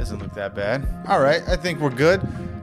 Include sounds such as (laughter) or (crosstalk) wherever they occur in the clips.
Doesn't look that bad. All right, I think we're good.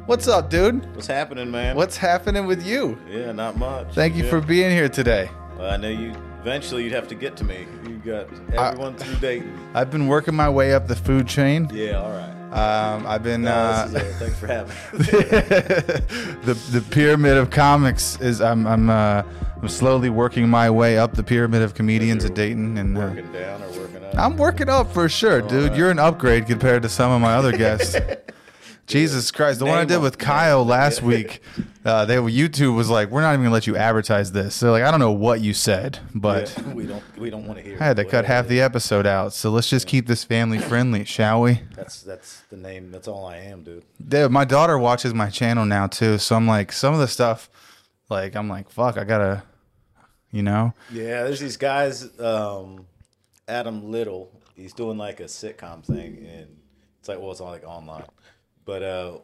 What's up, dude? What's happening, man? What's happening with you? Yeah, not much. Thank you Yeah. for being here today. Well, I know you. Eventually, you'd have to get to me. You got everyone through Dayton. I've been working my way up the food chain. Yeah, all right. Um, I've been No, uh, this is it. Thanks for having me. (laughs) the the pyramid of comics is I'm I'm uh, I'm slowly working my way up the pyramid of comedians at Dayton, and uh, working down or working up. I'm working up for sure, dude. You're an upgrade compared to some of my other guests. (laughs) Jesus Christ, the one I did with Kyle last (laughs) week, uh, they YouTube was like, "We're not even gonna let you advertise this." So like, I don't know what you said, but Yeah, (laughs) we don't. We don't want to hear. I had to cut half the episode out. So let's just keep this family friendly, shall we? That's that's the name. That's all I am, dude. Dude, my daughter watches my channel now too, so I'm like, some of the stuff, like, I'm like, fuck, I gotta, you know, Yeah, there's these guys. Um, Adam Little. He's doing like a sitcom thing, and it's like, well, it's all like online. But uh,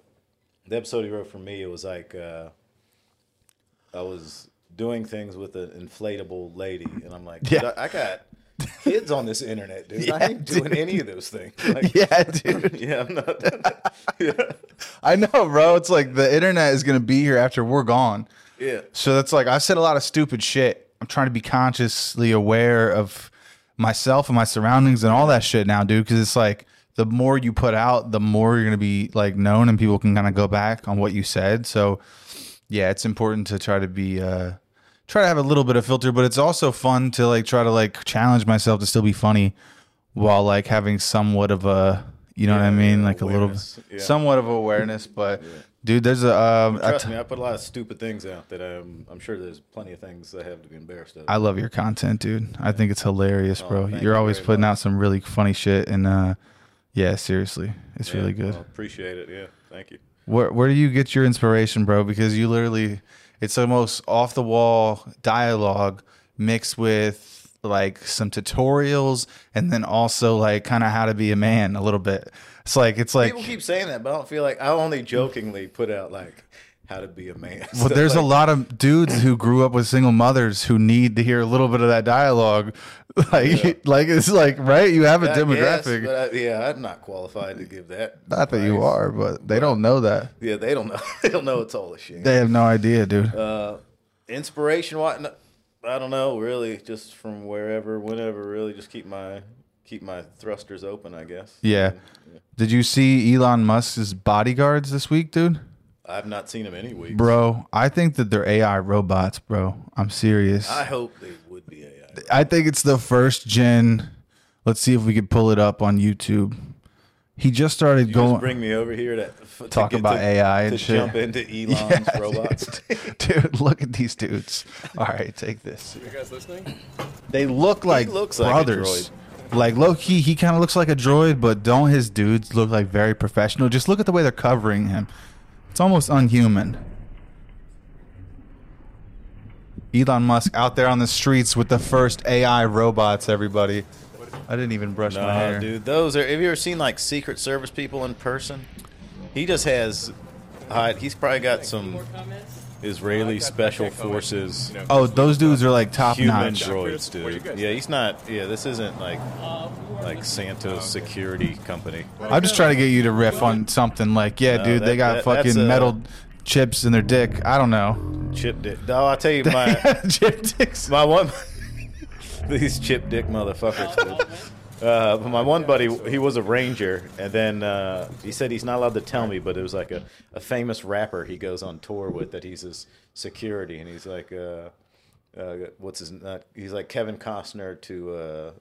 the episode he wrote for me, it was like uh, I was doing things with an inflatable lady, and I'm like, Yeah. I I got kids on this internet, dude. I (laughs) Yeah, ain't doing any of those things. (laughs) Like, yeah, dude. (laughs) yeah, I'm not. yeah, I know, bro. It's like the internet is gonna be here after we're gone. yeah. So that's like I said a lot of stupid shit. I'm trying to be consciously aware of myself and my surroundings and all that shit now, dude. Because it's like the more you put out, the more you're gonna be like known, and people can kind of go back on what you said. So yeah, it's important to try to be uh try to have a little bit of filter, but it's also fun to like try to like challenge myself to still be funny while like having somewhat of a you know what I mean, yeah, like a little yeah. somewhat of awareness. But dude, there's a um, Trust t- me, I put a lot of stupid things out that I'm. I'm sure there's plenty of things I have to be embarrassed of. I love your content, dude. I think it's hilarious, bro. Oh, thank You're you always putting much. out some really funny shit, and uh, yeah, seriously, it's Yeah, really good. well, appreciate it. Yeah, thank you. Where where do you get your inspiration, bro? Because you literally, it's the most off the wall dialogue mixed with like some tutorials, and then also like kind of how to be a man a little bit. It's like it's like People keep saying that, but I don't feel like I only jokingly put out like how to be a man. (laughs) Well, So, there's a lot of dudes who grew up with single mothers who need to hear a little bit of that dialogue. (laughs) Like, (laughs) like it's like right. You have a I guess, demographic. but I, yeah, I'm not qualified to give that. Not that you are, but they don't know that. Yeah, they don't know. they don't know it's all a shit. They have no idea, dude. Uh, inspiration, what? I don't know. Really, just from wherever, whenever. Really, just keep my keep my thrusters open. I guess. yeah. Did you see Elon Musk's bodyguards this week, dude? I've not seen them any weeks. Bro, I think that they're AI robots, bro. I'm serious. I hope they would be AI. I think it's the first gen. Let's see if we could pull it up on YouTube. He just started You going. just bring me over here to to Talk about to, AI to and shit. jump into (laughs) Elon's Yeah, robots. (laughs) Dude, look at these dudes. All right, take this. You guys listening? They look like looks like brothers. Like low key, he kind of looks like a droid, but don't his dudes look like very professional? Just look at the way they're covering him. It's almost unhuman. Elon Musk out there on the streets with the first AI robots. Everybody, I didn't even brush my hair. dude, those are. Have you ever seen like Secret Service people in person? He just has. hide he's probably got some Israeli special forces Oh, those dudes are like top human notch. droids, What do you dude. guys Yeah, he's not. Yeah, this isn't like like Santa's security company. I'm just trying to get you to riff on something like, yeah, No, dude, they got that- fucking a- metal chips in their dick. I don't know. Chip dick. No, I tell you, (laughs) my Chip dicks. my one. (laughs) these chip dick motherfuckers. Dude. Uh, but my one buddy, he was a ranger, and then uh, he said he's not allowed to tell me, but it was like a, a famous rapper he goes on tour with that he's his security, and he's like, uh, uh, what's his? Not, he's like Kevin Costner to uh,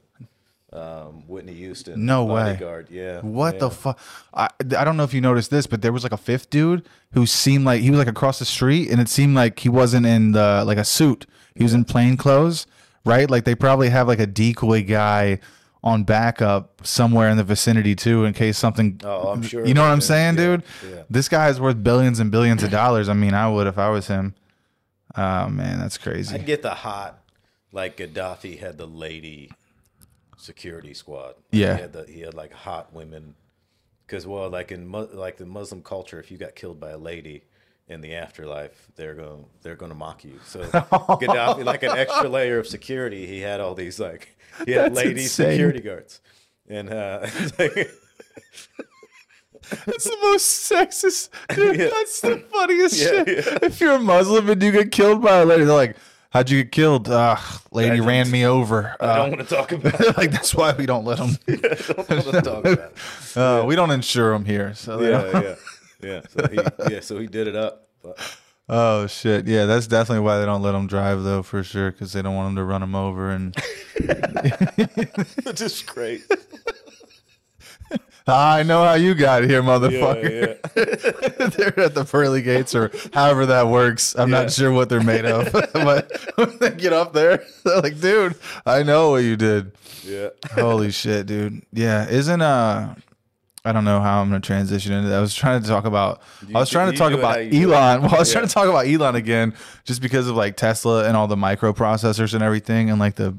um, Whitney Houston. No way. Bodyguard. Yeah. What the yeah. fuck? I, I don't know if you noticed this, but there was like a fifth dude who seemed like he was like across the street, and it seemed like he wasn't in the like a suit. He was in plain clothes, right? Like they probably have like a decoy guy on backup somewhere in the vicinity too, in case something. Oh, I'm sure. You know what I'm saying, yeah, dude? yeah. This guy is worth billions and billions of dollars. I mean, I would if I was him. Oh man, that's crazy. I'd get the hot, like Gaddafi had the lady security squad. Yeah. he had, the, he had like hot women. Because well, like in like the Muslim culture, if you got killed by a lady in the afterlife, they're going they're going to mock you. So (laughs) Gaddafi, like an extra layer of security, he had all these like he had That's lady insane. security guards, and uh, (laughs) That's the most sexist. (laughs) Dude, Yeah. That's the funniest Yeah, shit. yeah. If you're a Muslim and you get killed by a lady, they're like, "How'd you get killed? Uh, lady ran me over." I Uh, don't want to talk about it. like that's why we don't let them. I don't talk about it. Uh, We don't insure them here. So Yeah, yeah, yeah. (laughs) So he, yeah, so he did it up. But, Oh shit! Yeah, that's definitely why they don't let them drive though, for sure, because they don't want them to run them over. And (laughs) just great. (laughs) I know how you got here, Yeah, motherfucker. yeah. they're at the pearly gates or however that works. I'm Yeah. not sure what they're made of, but when they get up there, they're like, dude, I know what you did. Yeah. Holy shit, dude. Yeah, isn't uh I don't know how I'm gonna transition into that. I was trying to talk about I was trying to talk about how you do it. Elon. Well, I was Yeah. trying to talk about Elon again, just because of like Tesla and all the microprocessors and everything and like the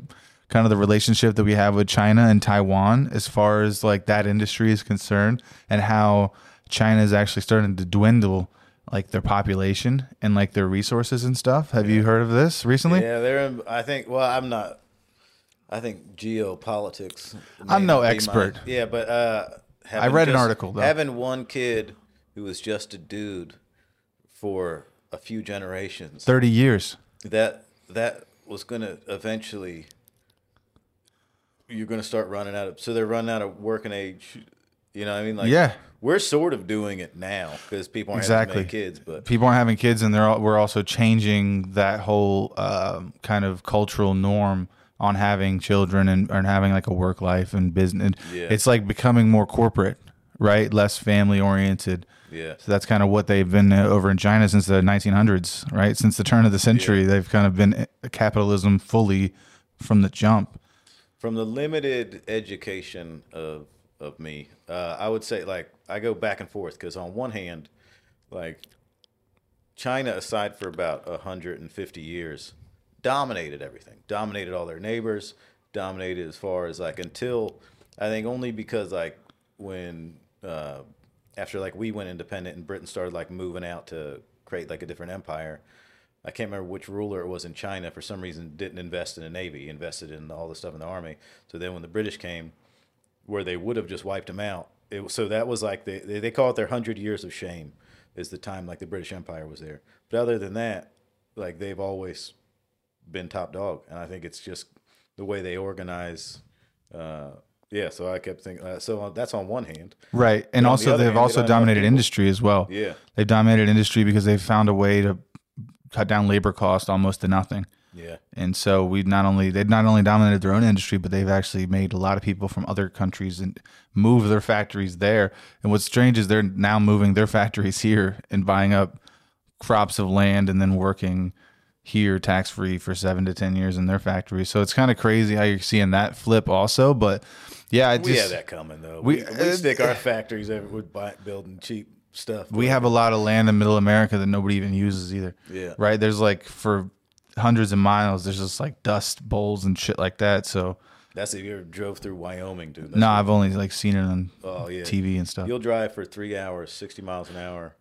kind of the relationship that we have with China and Taiwan as far as like that industry is concerned and how China is actually starting to dwindle like their population and like their resources and stuff. Have you heard of this recently? Yeah, they're. In, I think. Well, I'm not. I think geopolitics. I'm no be my- expert. yeah, but uh, I read an article, though. Having one kid who was just a dude for a few generations. 30 years. that that was going to eventually you're going to start running out of so they're running out of working age you know what i mean like Yeah. we're sort of doing it now because people aren't Exactly. having kids but people aren't having kids and they're all, we're also changing that whole um, kind of cultural norm on having children and, and having like a work life and business. Yeah. it's like becoming more corporate right? Less family oriented. Yeah. So that's kind of what they've been uh, over in china since the 1900s right? Since the turn of the century they've kind of been uh, capitalism fully from the jump. From the limited education of of me uh, i would say like i go back and forth because on one hand like china aside for about 150 years dominated everything dominated all their neighbors dominated as far as like until i think only because like when uh, after like we went independent and britain started like moving out to create like a different empire I can't remember which ruler it was in China. For some reason, didn't invest in the navy, invested in all the stuff in the army. So then, when the British came, where they would have just wiped them out, it, so that was like they, they call it their hundred years of shame, is the time like the British Empire was there. But other than that, like they've always been top dog, and I think it's just the way they organize. Uh, yeah, so I kept thinking. Uh, so that's on one hand. right and the also other they've hand, also enough dominated industry as well Yeah, they've dominated industry because they've found a way to cut down labor cost almost to nothing yeah, And so we not only they've not only dominated their own industry, but they've actually made a lot of people from other countries and move their factories there. And what's strange is they're now moving their (laughs) factories here and buying up crops of land and then working here tax free for seven to ten years in their factories. So it's kind of crazy how you're seeing that flip also. But yeah, I just we had that coming though. we- We, we, uh, stick our factories buy, building cheap stuff. we have a lot of land in middle America that nobody even uses either. Yeah. Right? There's like for hundreds of miles, there's just like dust bowls and shit like that. So That's if you ever drove through Wyoming, dude. That's no, I've only like seen it on oh yeah. TV and stuff. You'll drive for three hours, sixty miles an hour,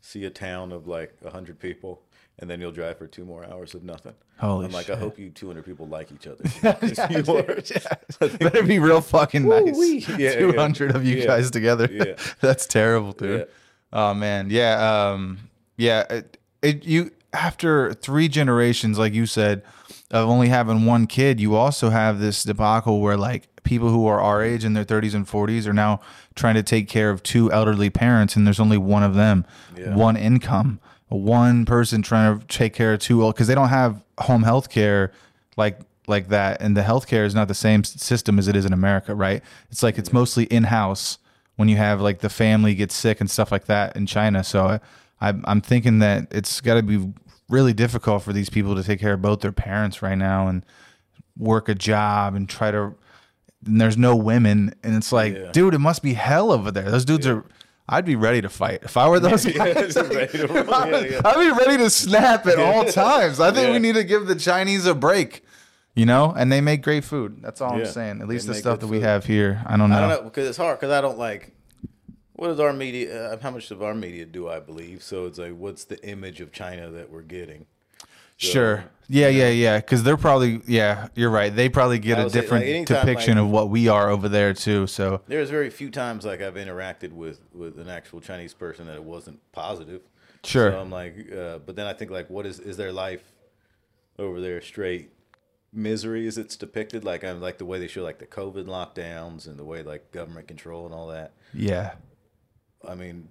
see a town of like hundred people, and then you'll drive for two more hours of nothing. Holy I'm like, shit. I hope you two hundred people like each other. (laughs) (laughs) 'Cause you are- (laughs) Better be real fucking nice. Woo-wee. Yeah, yeah. Two hundred of you Yeah. guys together. Yeah. That's terrible, dude. Yeah. Oh man, yeah, um, yeah. It, it you after three generations, like you said, of only having one kid, you also have this debacle where like people who are our age in their thirties and forties are now trying to take care of two elderly parents, and there's only one of them, Yeah. one income, one person trying to take care of two old because they don't have home health care like like that and the healthcare is not the same system as it is in America, right? It's like it's mostly in-house when you have like the family gets sick and stuff like that in China. So I, I'm I'm thinking that it's got to be really difficult for these people to take care of both their parents right now and work a job and try to and there's no women and it's like, Yeah. dude, it must be hell over there. Those dudes are I'd be ready to fight. If I were those (laughs) Yeah, guys, to (laughs) roll. Yeah, yeah. I'd be ready to snap at all times. I think Yeah. we need to give the Chinese a break. You know, and they make great food. That's all I'm saying. At they least the stuff that we have here. I don't know. I don't know because it's hard because I don't like. What is our media? Uh, how much of our media do I believe? So it's like, what's the image of China that we're getting? Sure. Yeah, yeah, yeah. Because they're probably, yeah, you're right. They probably get a say, different like, depiction like- of what we are over there too. So There's very few times like I've interacted with with an actual Chinese person that it wasn't positive. Sure. So I'm like, uh, but then I think like, what is is their life over there straight misery as it's depicted? Like I'm like the way they show like the COVID lockdowns and the way like government control and all that. yeah, I mean,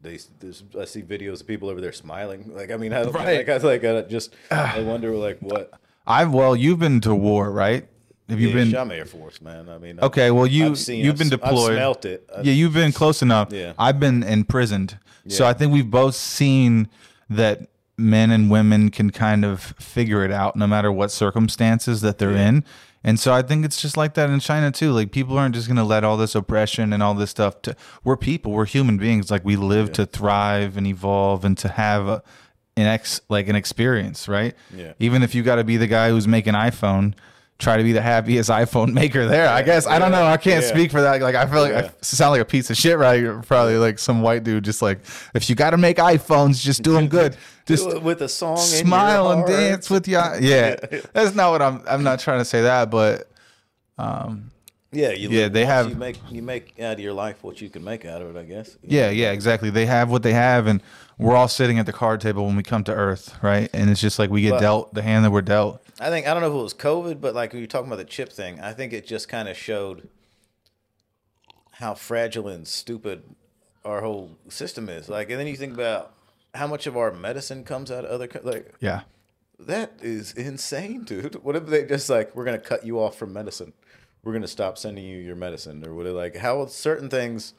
they there's, I see videos of people over there smiling. Like I mean, I don't Right. like I like I just I (sighs) wonder like what. I've well, you've been to war, right? Have you yeah, been? I'm Air Force, man. I mean, Okay, well you seen, you've I've been deployed. I've smelt it. I've- yeah, you've been close enough. Yeah. I've been imprisoned. So I think we've both seen that men and women can kind of figure it out no matter what circumstances that they're Yeah. in. And so I think it's just like that in China too. Like people aren't just going to let all this oppression and all this stuff to we're people, we're human beings. Like we live to thrive and evolve and to have a, an ex like an experience, right? Yeah. Even if you got to be the guy who's making iPhone, try to be the happiest iPhone maker there. I guess I don't know. I can't Yeah. speak for that. Like I feel like I sound like a piece of shit, right? Probably like some white dude, just like if you got to make iPhones, just do them good. (laughs) Just Do it with a song, smile and dance with your (laughs) yeah. That's not what I'm. I'm not trying to say that, but um, Yeah, you Yeah, they have- you make you make out of your life what you can make out of it. I guess. yeah, yeah, exactly. They have what they have, and we're all sitting at the card table when we come to Earth, right? And it's just like we get But- dealt the hand that we're dealt. I think I don't know if it was COVID, but like when you're talking about the chip thing, I think it just kind of showed how fragile and stupid our whole system is. Like, and then you think about how much of our medicine comes out of other co- like Yeah. that is insane, dude. What if they just like we're gonna cut you off from medicine? We're gonna stop sending you your medicine, or what? It like how certain things.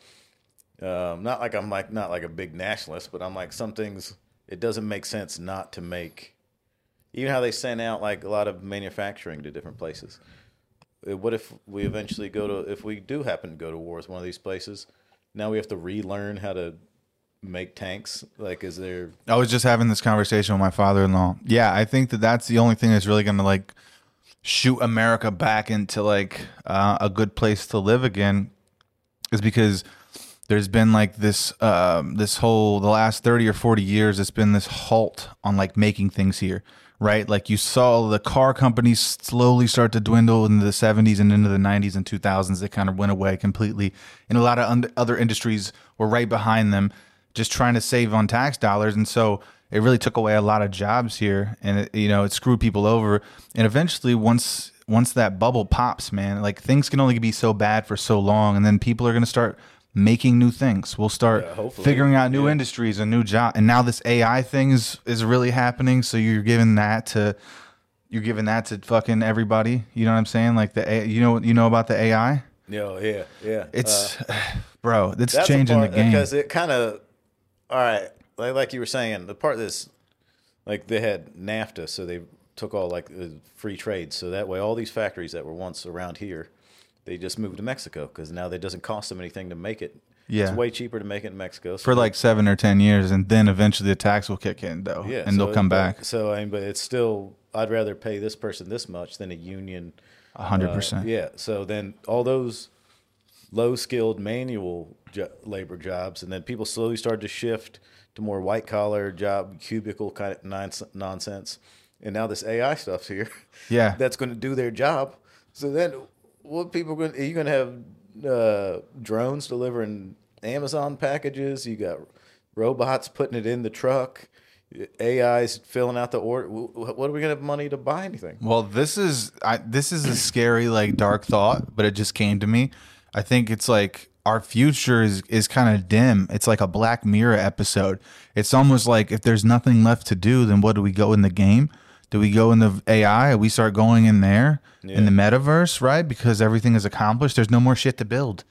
Um, not like I'm like not like a big nationalist, but I'm like some things. It doesn't make sense not to make. Even how they send out like a lot of manufacturing to different places. Uh, What if we eventually go to if we do happen to go to war with one of these places? Now we have to relearn how to make tanks. Like, is there? I was just having this conversation with my father-in-law. Yeah, I think that that's the only thing that's really going to like shoot America back into like uh, a good place to live again, is because there's been like this um, this whole the last thirty or forty years. It's been this halt on like making things here, right? Like you saw the car companies slowly start to dwindle in the '70s and into the '90s and 2000s. They kind of went away completely, and a lot of other industries were right behind them just trying to save on tax dollars and so it really took away a lot of jobs here and it, you know it screwed people over and eventually once once that bubble pops man like things can only be so bad for so long and then people are going to start making new things we'll start Yeah, figuring out new Yeah. industries and new job and now this ai thing is is really happening so you're giving that to you're giving that to fucking everybody you know what i'm saying like the A, you know you know about the ai No, yeah, yeah. it's (sighs) bro it's Uh, changing the game because it kind of all right like, like you were saying the part that's like they had nafta so they took all like uh, free trade so that way all these factories that were once around here they just moved to mexico because now it doesn't cost them anything to make it Yeah. it's way cheaper to make it in mexico so for like seven or ten years, and then eventually the tax will kick in, though, yeah and so they'll come but- back so i mean but it's still i'd rather pay this person this much than a union a hundred uh, percent. Yeah. So then all those low skilled manual jo- labor jobs, and then people slowly started to shift to more white collar job, cubicle kind of nonsense. And now this AI stuff's here. Yeah. (laughs) That's going to do their job. So then what people are you going to have uh, drones delivering Amazon packages? You got robots putting it in the truck. AI's filling out the order. What are we to have money to buy anything? Well, this is I, this is a scary, like dark thought, but it just came to me. I think it's like our future is is kind of dim. It's like a Black Mirror episode. It's almost like if there's nothing left to do, then what do we go in the game? Do we go in the AI? We start going in there in the metaverse, right? Because everything is accomplished. There's no more shit to build,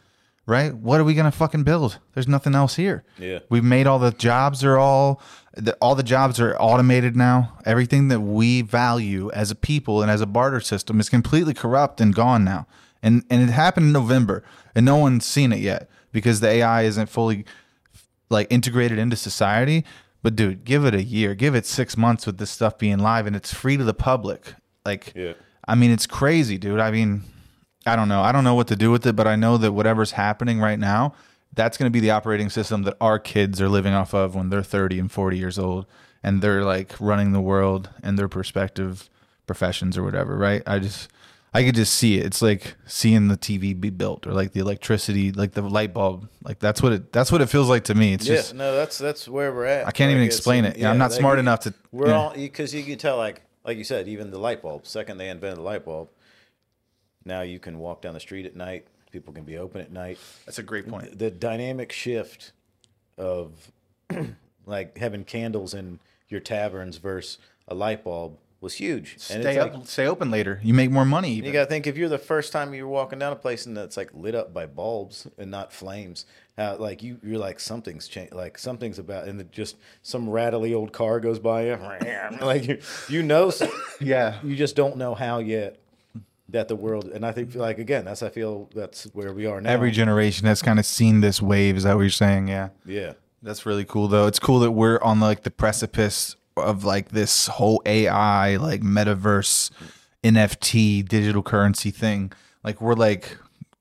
right? What are we gonna fucking build? There's nothing else here. Yeah. We've made all the jobs are all the, all the jobs are automated now. Everything that we value as a people and as a barter system is completely corrupt and gone now. And and it happened in November, and no one's seen it yet because the AI isn't fully like integrated into society. But dude, give it a year, give it six months with this stuff being live, and it's free to the public. Like, Yeah. I mean, it's crazy, dude. I mean, I don't know. I don't know what to do with it, but I know that whatever's happening right now, that's going to be the operating system that our kids are living off of when they're 30 and 40 years old. and they're like running the world and their perspective professions or whatever, right? I just I could just see it. It's like seeing the TV be built or like the electricity, like the light bulb. Like that's what it that's what it feels like to me. It's Yeah, just no, that's that's where we're at. I can't even Like, it's- explain it. Yeah, I'm not like, smart enough to We're yeah. all because you can tell, like like you said, even the light bulb. Second they invented the light bulb, now you can walk down the street at night. People can be open at night. That's a great point. The dynamic shift of (clears throat) like having candles in your taverns versus a light bulb was huge. And Stay it's like stay open later. You make more money. Even. you got to think if you're the first time you're walking down a place and that's like lit up by bulbs and not flames, how like you you're like something's changed, like something's about, and it just some rattly old car goes by you, (laughs) like you you know, (laughs) yeah. you just don't know how yet that the world, and I think like again, that's I feel that's where we are now. Every generation has kind of seen this wave. Is that what you're saying? Yeah. yeah, That's really cool though. It's cool that we're on like the precipice of like this whole AI like metaverse NFT digital currency thing. Like we're like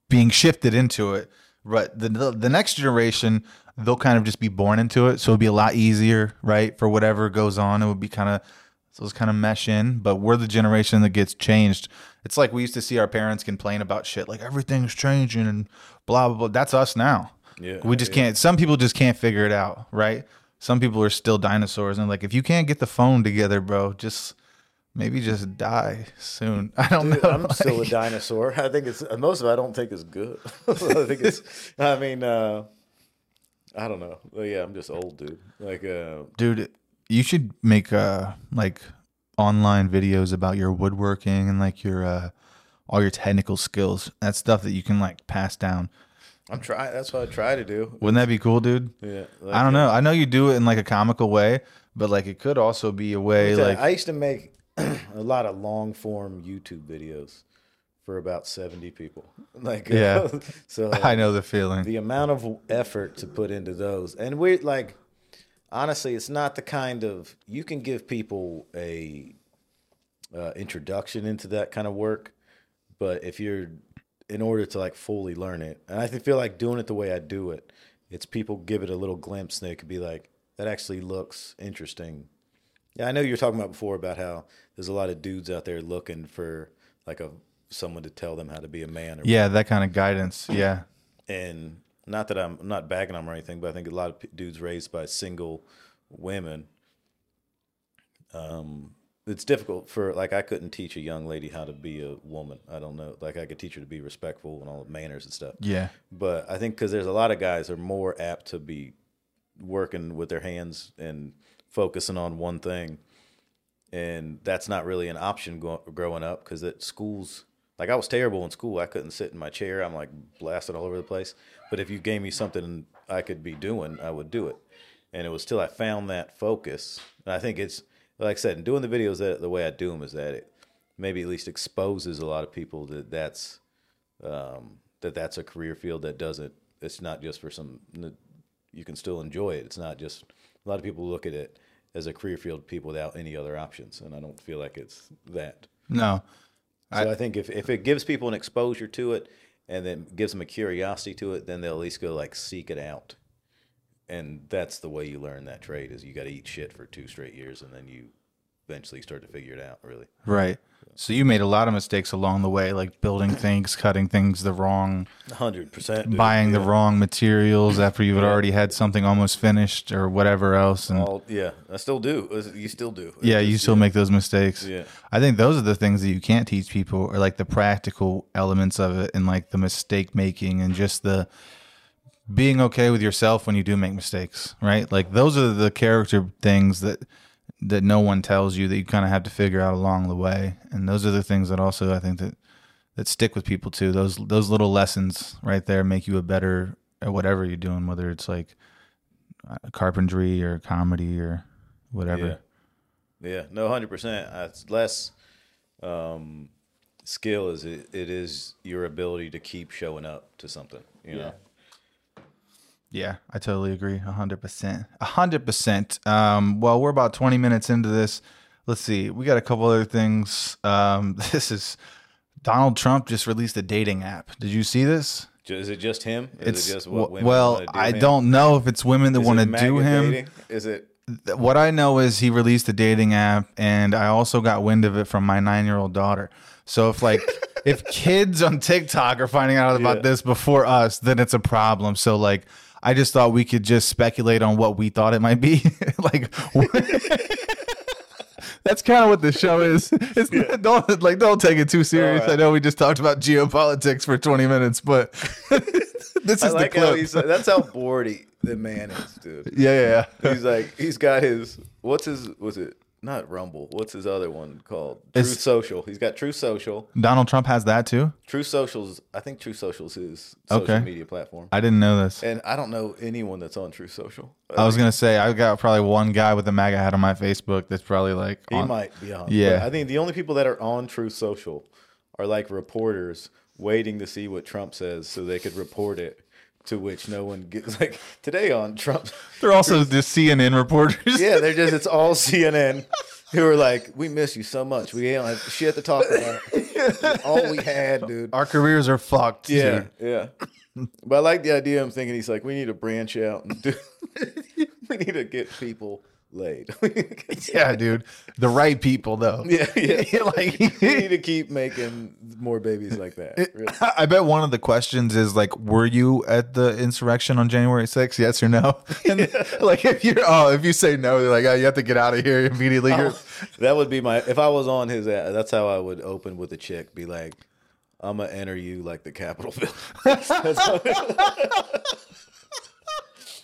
being shifted into it. But the the, next generation they'll kind of just be born into it, so it'll be a lot easier, right? For whatever goes on, it would be kind of so it's kind of mesh in, but we're the generation that gets changed. It's like we used to see our parents complain about shit like everything's changing and blah blah blah. That's us now. Yeah, we just can't. Some people just can't figure it out, right? Some people are still dinosaurs, and like if you can't get the phone together, bro, just maybe just die soon. (laughs) I don't Dude, know. I'm still a dinosaur. I think it's most of it. I don't think is good. (laughs) I think it's. I mean, uh, I don't know. Yeah, I'm just old, dude. Like, uh, dude. You should make uh like online videos about your woodworking and like your uh all your technical skills. That's stuff that you can like pass down. I'm trying. That's what I try to do. Wouldn't that be cool, dude? Yeah, I don't know. I know you do it in like a comical way, but like it could also be a way like I used to make (clears throat) a lot of long form YouTube videos for about 70 people. (laughs) Like, Yeah. (laughs) so (laughs) I know the feeling. the amount of effort to put into those, and we're like, honestly, it's not the kind of you can give people a uh, introduction into that kind of work, but if you're in order to like fully learn it, and I feel like doing it the way I do it, it's people give it a little glimpse and they could be like, that actually looks interesting. Yeah, I know you were talking about before about how there's a lot of dudes out there looking for like a someone to tell them how to be a man or Yeah, that kind of guidance. Yeah. and not that I'm, I'm not bagging them or anything, but I think a lot of dudes raised by single women, um, it's difficult for like I couldn't teach a young lady how to be a woman. I don't know, like I could teach her to be respectful and all the manners and stuff. Yeah. But I think because there's a lot of guys are more apt to be working with their hands and focusing on one thing, and that's not really an option go- growing up because at schools, like I was terrible in school. I couldn't sit in my chair. I'm like blasted all over the place. But if you gave me something I could be doing, I would do it. And it was till I found that focus. And I think it's like I said, in doing the videos that the way I do them is that it maybe at least exposes a lot of people that that's um, that that's a career field that doesn't. It's not just for some. You can still enjoy it. It's not just a lot of people look at it as a career field people without any other options, and I don't feel like it's that. No. So I, think if if it gives people an exposure to it, and then gives them a curiosity to it, then they'll at least go like seek it out. And that's the way you learn that trade is you got to eat shit for two straight years, and then you eventually start to figure it out. Really. Right. So you made a lot of mistakes along the way, like building things, cutting things the wrong, Hundred percent. buying the wrong materials after you've already had something almost finished or whatever else. And All, yeah, I still do. You still do. yeah, you still make those mistakes. Yeah. I think those are the things that you can't teach people, or like the practical elements of it, and like the mistake making, and just the being okay with yourself when you do make mistakes. Right? Like those are the character things that that no one tells you that you kind of have to figure out along the way, and those are the things that also I think that that stick with people too. Those those little lessons right there make you a better at whatever you're doing, whether it's like uh, carpentry or comedy or whatever. Yeah. Yeah, no, hundred percent. It's less um, skill is it, it is your ability to keep showing up to something. You know, Yeah, I totally agree. A hundred percent. A hundred percent. Um, well, we're about twenty minutes into this. Let's see. We got a couple other things. Um, (laughs) this is Donald Trump just released a dating app. Did you see this? Is it just him? Is It's it just what women well, do I him? don't know if it's women that want to do him. dating? Is it? what I know is he released a dating app, and I also got wind of it from my nine year old daughter. So if like (laughs) if kids on TikTok are finding out about Yeah. this before us, then it's a problem. So like I just thought we could just speculate on what we thought it might be. (laughs) like (laughs) that's kind of what the show is. It's don't like don't take it too serious. All right. I know we just talked about geopolitics for twenty minutes, but (laughs) this I is like the how clip. he's. That's how bored he, the man is, dude. yeah, yeah, yeah. He's like, he's got his. What's his? Was it not Rumble? What's his other one called? True It's- Social. He's got True Social. Donald Trump has that too. True Socials. I think True Socials his social Okay. media platform. I didn't know this. And I don't know anyone that's on True Social. I was gonna say I got probably one guy with a MAGA hat on my Facebook that's probably like He might be on. Yeah. I think the only people that are on True Social are like reporters waiting to see what Trump says so they could report it. To which no one gets (laughs) like today on Trump. (laughs) They're also just CNN reporters. Yeah, they're just it's all (laughs) CNN who are like, we miss you so much. We don't have shit to talk about. all we had, dude. Our careers are fucked. Yeah, dude. yeah. But I like the idea. I'm thinking he's like, we need to branch out and do. we need to get people laid. (laughs) Yeah, dude. The right people though. yeah, (laughs) yeah. like (laughs) we need to keep making more babies like that. Really. I bet one of the questions is like, were you at the insurrection on January 6th? Yes or no? And like if you're oh, if you say no, they're like, oh, you have to get out of here immediately. Oh, you're- That would be my. If I was on his, ad, that's how I would open with a chick. Be like, I'm gonna enter you like the Capitol bill.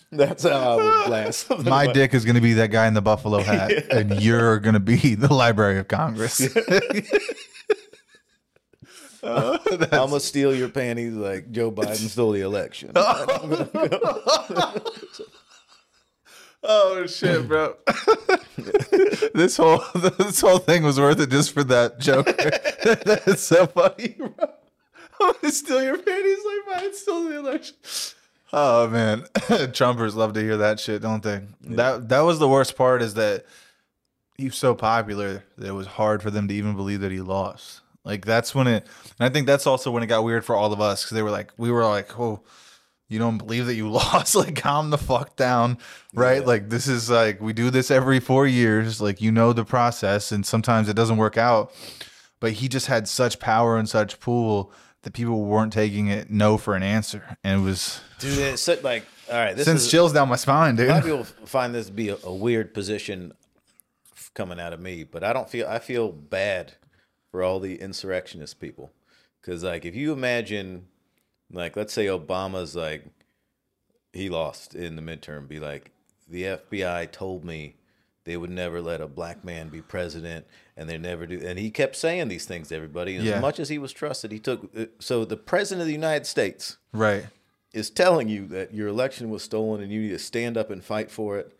(laughs) that's, how, I would blast. (laughs) my dick is gonna be that guy in the buffalo (laughs) hat, and you're gonna be the Library of Congress. I'm gonna steal your panties like Joe Biden stole the election. Oh shit, bro! this whole this whole thing was worth it just for that joke. That's so funny, bro. I'm gonna steal your panties like mine stole the election. Oh man, (laughs) Trumpers love to hear that shit, don't they? That that was the worst part is that he was so popular that it was hard for them to even believe that he lost. Like that's when it, and I think that's also when it got weird for all of us because they were like, we were like, oh, you don't believe that you (laughs) lost? Like calm the fuck down, right? Yeah. Like this is like we do this every four years. Like you know the process, and sometimes it doesn't work out. But he just had such power and such pull that people weren't taking it no for an answer, and it was Dude, it's so- like, all right, this sends is chills down my spine, a lot of dude. people find this to be a, a weird position coming out of me, but I don't feel I feel bad for all the insurrectionist people because like if you imagine like let's say Obama's like he lost in the midterm, be like the FBI told me they would never let a black man be president and they never do and he kept saying these things to everybody and Yeah. as much as he was trusted he took uh, so the president of the United States Right. is telling you that your election was stolen and you need to stand up and fight for it.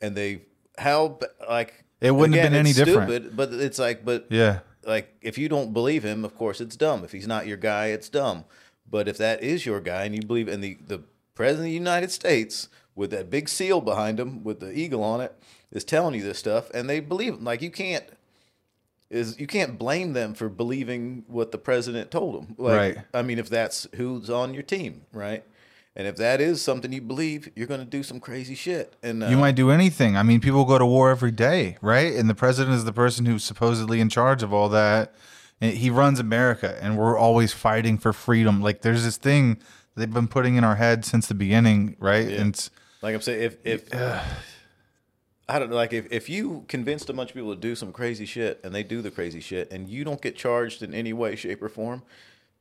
And they, how, like, It wouldn't have been any different. Stupid, but it's like, but Yeah. like, if you don't believe him, of course, it's dumb. If he's not your guy, it's dumb. But if that is your guy and you believe in the, the president of the United States with that big seal behind him with the eagle on it is telling you this stuff and they believe him, like, you can't. Is you can't blame them for believing what the president told them. Like, Right. I mean, if that's who's on your team, right? And if that is something you believe, you're going to do some crazy shit. And uh, You might do anything. I mean, people go to war every day, right? And the president is the person who's supposedly in charge of all that. And he runs America, and we're always fighting for freedom. Like there's this thing they've been putting in our head since the beginning, right? Yeah. And like I'm saying, if if (sighs) I don't know, like if if you convinced a bunch of people to do some crazy shit and they do the crazy shit and you don't get charged in any way, shape, or form,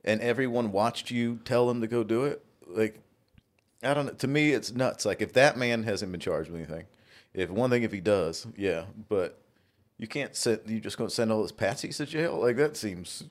and everyone watched you tell them to go do it, like I don't know. To me, it's nuts. Like if that man hasn't been charged with anything, if one thing if he does, yeah, but you can't send. You just going to send all those patsies to jail? Like that seems.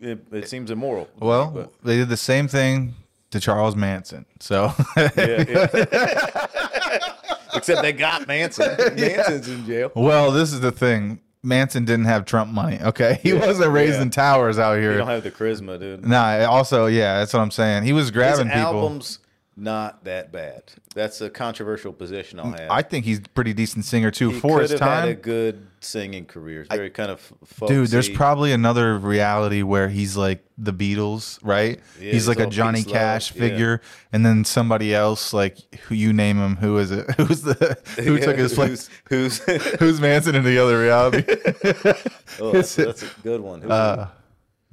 It, it seems immoral. well, But- they did the same thing to Charles Manson. So yeah, yeah. (laughs) Except they got Manson. (laughs) Manson's in jail. well, this is the thing. Manson didn't have Trump money. Okay, he Yeah, wasn't raising yeah. towers out here. You don't have the charisma, dude. Nah, also, yeah, that's what I'm saying. He was His grabbing people. albums not that bad. That's a controversial position I'll have. I think he's a pretty decent singer too he for his have had a good singing career. It's very kind of Dude, there's probably another reality where he's like the Beatles, right? Yeah, he's he's like a Johnny peace, love, Cash yeah. figure, and then somebody else, like who you name him, who is it? (laughs) Who's the who took his place? Who's, who's (laughs) Who's Manson in the other reality? (laughs) oh, that's, that's a good one. Who's Uh,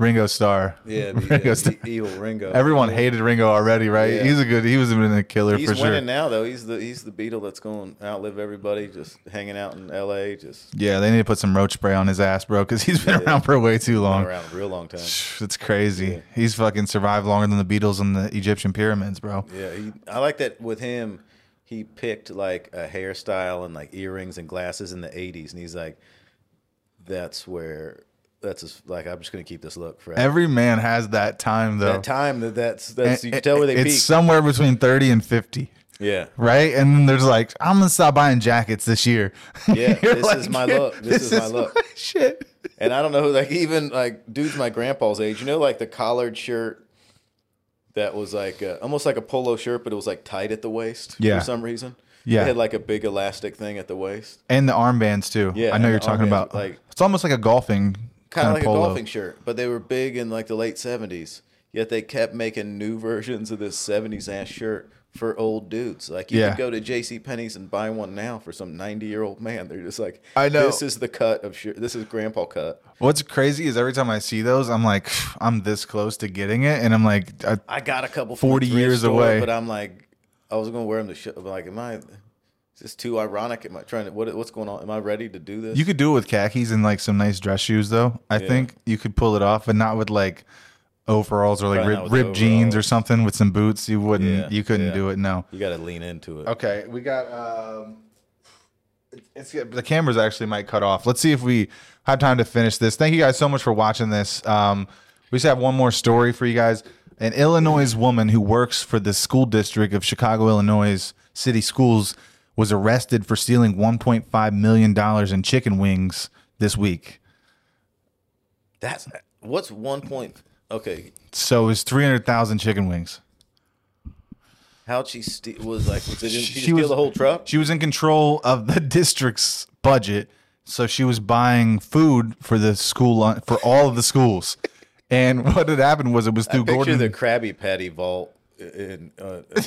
Ringo Starr. yeah, the, (laughs) Ringo yeah, Starr. the evil Ringo. Everyone hated Ringo already, right? Yeah. He's a good. He was been a killer He's for sure. He's winning now though. He's the he's the Beatle that's going to outlive everybody. Just hanging out in L.A. Just Yeah, they need to put some roach spray on his ass, bro, because he's been around for way too been long. around a real long time. It's crazy. He's fucking survived longer than the Beatles and the Egyptian pyramids, bro. Yeah, he, I like that with him. He picked like a hairstyle and like earrings and glasses in the '80s, and he's like, "That's where that's his, like I'm just gonna keep this look forever." Every man has that time, though. that time that that's that's you And tell where they it's peak. somewhere between 30 and 50. yeah, Right, and then there's like, I'm gonna stop buying jackets this year. (laughs) Yeah, this is my look. This is my look." (laughs) shit. and I don't know, like even like dudes my grandpa's age, you know, like the collared shirt that was like uh, almost like a polo shirt, but it was like tight at the waist Yeah. for some reason. Yeah. it had like a big elastic thing at the waist, And the armbands too. Yeah, I know you're talking about. like- it's almost like a golfing kind of like polo. a golfing shirt, but they were big in like the late seventies. Yet they kept making new (laughs) versions of this seventies ass shirt for old dudes. Like you Yeah. could go to J.C. Penney's and buy one now for some ninety year old man. They're just like, I know. this is the cut of shirt. This is grandpa cut. What's crazy is every time I see those, I'm like, (sighs) I'm this close to getting it, and I'm like, I, I got a couple 40 years store, away. but I'm like, I was gonna wear them to show. Like, am I? This too ironic? Am I trying to? What, what's going on? Am I ready to do this? you could do it with khakis and like some nice dress shoes, though. I think you could pull it off, but not with like overalls or like Probably rib, ripped jeans or something with some boots. You wouldn't. Yeah, you couldn't yeah. do it. No. You got to lean into it. Okay, we got. Um, it's the cameras actually might cut off. Let's see if we have time to finish this. Thank you guys so much for watching this. Um, we just have one more story for you guys. An Illinois woman who works for the school district of Chicago, Illinois City Schools was arrested for stealing 1.5 million dollars in chicken wings this week. That's what's one point. Okay, So it was 300,000 chicken wings. how'd she steal? Was like, was it? She, She steal was- the whole truck? She was in control of the (laughs) district's budget, so she was buying food for the school for all of the schools. And (laughs) what had happened was it was through Picture Gordon. the Krabby Patty vault. In, uh, (laughs)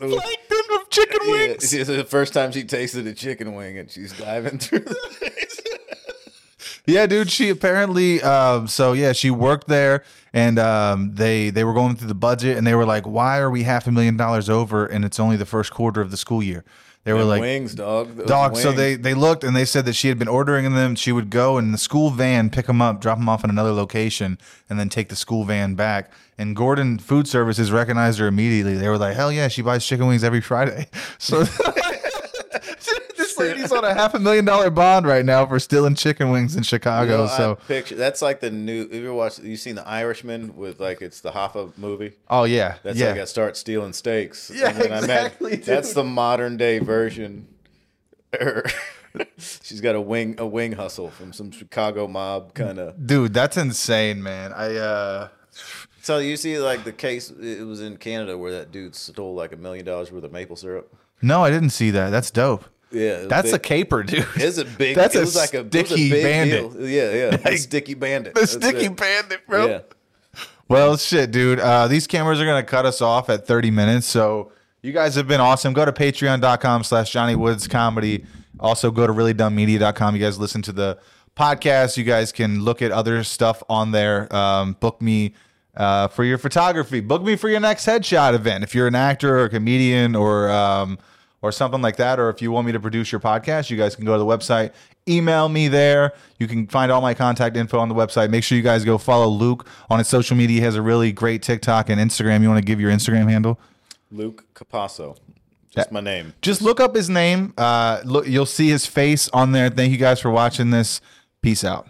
she's plankton of chicken yeah, wings. this is the first time she tasted a chicken wing, and she's diving through. The (laughs) Yeah, dude. She apparently. Um, so yeah, she worked there, and um, they they were going through the budget, and they were like, "Why are we half a million dollars over?" And it's only the first quarter of the school year. They were Them like, wings, dog. Those Dog. So they they looked and they said that she had been ordering them. She would go in the school van, pick them up, drop them off in another location, and then take the school van back. And Gordon Food Services recognized her immediately. They were like, "Hell yeah, she buys chicken wings every Friday." (laughs) So (laughs) (laughs) lady's on a half a million dollar bond right now for stealing chicken wings in Chicago. You know, so picture that's like the new. Have you watched? You seen the Irishman with like it's the Hoffa movie? oh yeah, That's yeah. like I start stealing steaks. Yeah, I met- exactly, That's the modern day version. (laughs) She's got a wing a wing hustle from some Chicago mob kind of. Dude, that's insane, man. I uh So you see, like the case, it was in Canada where that dude stole like a million dollars worth of maple syrup. no, I didn't see that. That's dope. Yeah, That's a caper, dude. It's a big. That's it a was like a it a sticky big bandit. deal. Yeah, yeah, the sticky bandit. The That's sticky it. bandit, bro. Yeah. Well, shit, dude. Uh, these cameras are gonna cut us off at 30 minutes. So you guys have been awesome. Go to patreon.com slash Johnny Woods comedy. Also go to reallydumbmedia.com. You guys listen to the podcast. You guys can look at other stuff on there. Um, book me uh, for your photography. Book me for your next headshot event. If you're an actor or a comedian or um, or something like that, or if you want me to produce your podcast, you guys can go to the website, email me there. You can find all my contact info on the website. Make sure you guys go follow Luke on his social media. He has a really great TikTok and Instagram. You want to give your Instagram handle? Luke Capasso, just my name. Just look up his name. Uh, look, you'll see his face on there. Thank you guys for watching this. Peace out.